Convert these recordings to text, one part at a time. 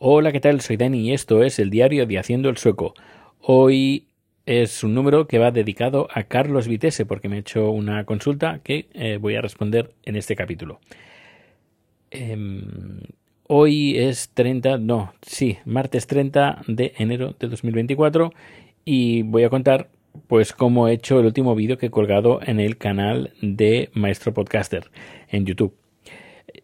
Hola, ¿qué tal? Soy Dani y esto es el diario de Haciendo el Sueco. Hoy es un número que va dedicado a Carlos Vitese porque me ha hecho una consulta que eh, voy a responder en este capítulo. Em, hoy es 30, no, sí, martes 30 de enero de 2024 y voy a contar pues cómo he hecho el último vídeo que he colgado en el canal de Maestro Podcaster en YouTube.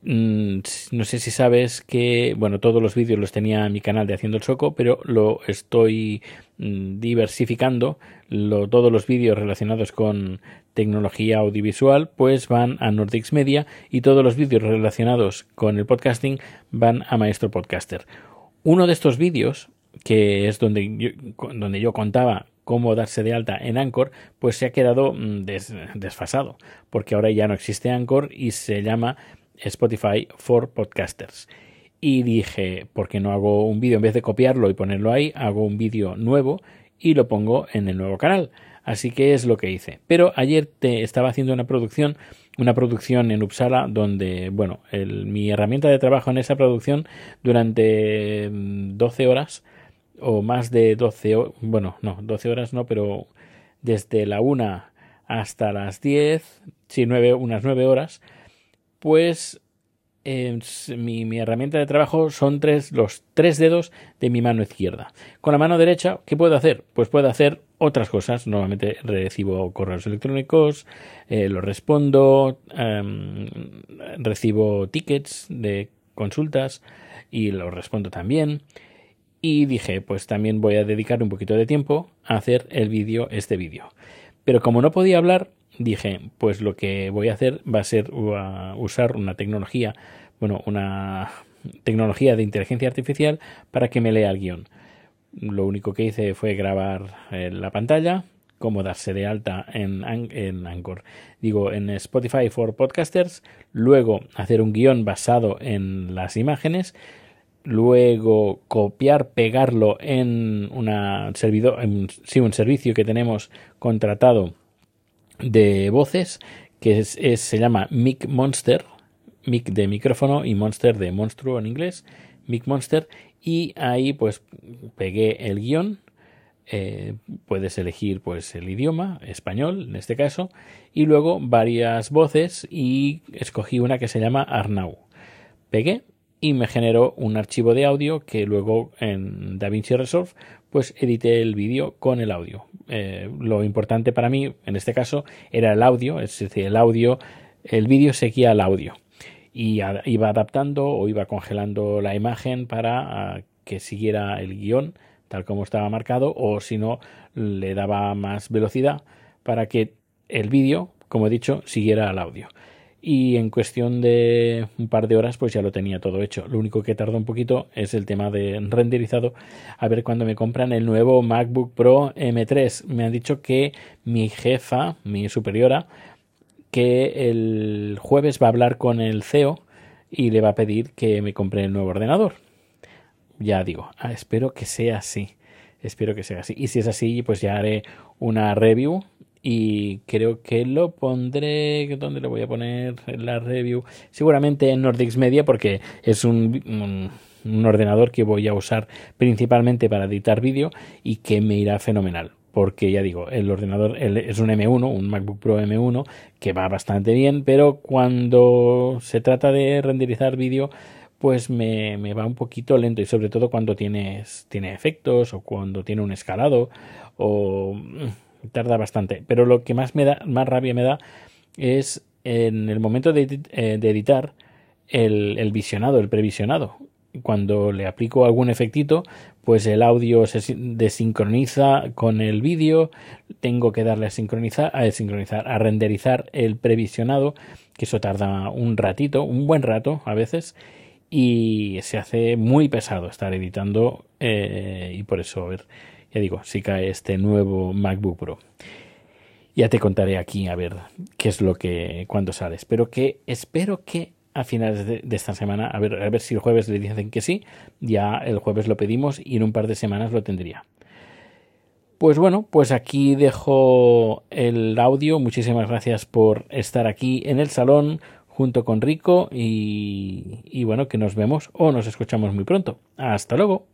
Mm, no sé si sabes que, bueno, todos los vídeos los tenía en mi canal de Haciendo el Soco, pero lo estoy mm, diversificando. todos los vídeos relacionados con tecnología audiovisual, pues van a Nordics Media y todos los vídeos relacionados con el podcasting van a Maestro Podcaster. Uno de estos vídeos, que es donde yo, donde yo contaba cómo darse de alta en Anchor, pues se ha quedado mm, desfasado, porque ahora ya no existe Anchor y se llama Spotify for Podcasters. Y dije, ¿por qué no hago un vídeo? En vez de copiarlo y ponerlo ahí, hago un vídeo nuevo y lo pongo en el nuevo canal. Así que es lo que hice. Pero ayer te estaba haciendo una producción, una producción en Uppsala, donde, bueno, mi herramienta de trabajo en esa producción durante 12 horas, o más de 12 horas, bueno, no, 12 horas no, pero desde la 1 hasta las 10, sí, nueve, unas 9 horas, pues mi, herramienta de trabajo son tres, los tres dedos de mi mano izquierda. Con la mano derecha, ¿qué puedo hacer? Pues puedo hacer otras cosas. Normalmente recibo correos electrónicos, eh, los respondo, em, recibo tickets de consultas y los respondo también. Y dije, pues también voy a dedicar un poquito de tiempo a hacer el vídeo, este vídeo. Pero como no podía hablar, dije, pues lo que voy a hacer va a ser usar una tecnología, bueno, una tecnología de inteligencia artificial para que me lea el guion. Lo único que hice fue grabar eh, la pantalla, cómo darse de alta en, en Anchor, digo, en Spotify for Podcasters, luego hacer un guion basado en las imágenes, luego copiar, pegarlo en una servidor, en, sí, un servicio que tenemos contratado de voces que es, se llama Mic Monster, Mic de micrófono y Monster de monstruo en inglés, Mic Monster, y ahí pues pegué el guion, eh, puedes elegir pues el idioma, español en este caso, y luego varias voces y escogí una que se llama Arnau. Pegué y me generó un archivo de audio que luego en DaVinci Resolve pues edité el vídeo con el audio. Eh, lo importante para mí en este caso era el audio, es decir, el audio, el vídeo seguía al audio y iba adaptando o iba congelando la imagen para ah, que siguiera el guion tal como estaba marcado o si no le daba más velocidad para que el vídeo, como he dicho, siguiera al audio y en cuestión de un par de horas pues ya lo tenía todo hecho. Lo único que tardó un poquito es el tema de renderizado. A ver cuando me compran el nuevo MacBook Pro M3. Me han dicho que mi jefa, mi superiora, que el jueves va a hablar con el CEO y le va a pedir que me compre el nuevo ordenador. Ya digo, ah, espero que sea así. Espero que sea así. Y si es así, pues ya haré una review y creo que lo pondré ¿dónde lo voy a poner en la review? Seguramente en Nordics Media porque es un, un, ordenador que voy a usar principalmente para editar vídeo y que me irá fenomenal porque ya digo, el ordenador es un M1, un MacBook Pro M1 que va bastante bien, pero cuando se trata de renderizar vídeo pues me, me, va un poquito lento y sobre todo cuando tienes, tiene efectos o cuando tiene un escalado o tarda bastante. Pero lo que más me da, más rabia me da es en el momento de, eh, editar el, visionado, el previsionado. Cuando le aplico algún efectito, pues el audio se desincroniza con el vídeo, tengo que darle a sincronizar, a sincronizar, a renderizar el previsionado, que eso tarda un ratito, un buen rato a veces, y se hace muy pesado estar editando eh, y por eso a ver ya digo, si cae este nuevo MacBook Pro. Ya te contaré aquí a ver qué es lo que cuando sale. Espero que espero que a finales de, esta semana, a ver, a ver si el jueves le dicen que sí, ya el jueves lo pedimos y en un par de semanas lo tendría. Pues bueno, pues aquí dejo el audio. Muchísimas gracias por estar aquí en el salón junto con Rico y, y bueno, que nos vemos o nos escuchamos muy pronto. Hasta luego.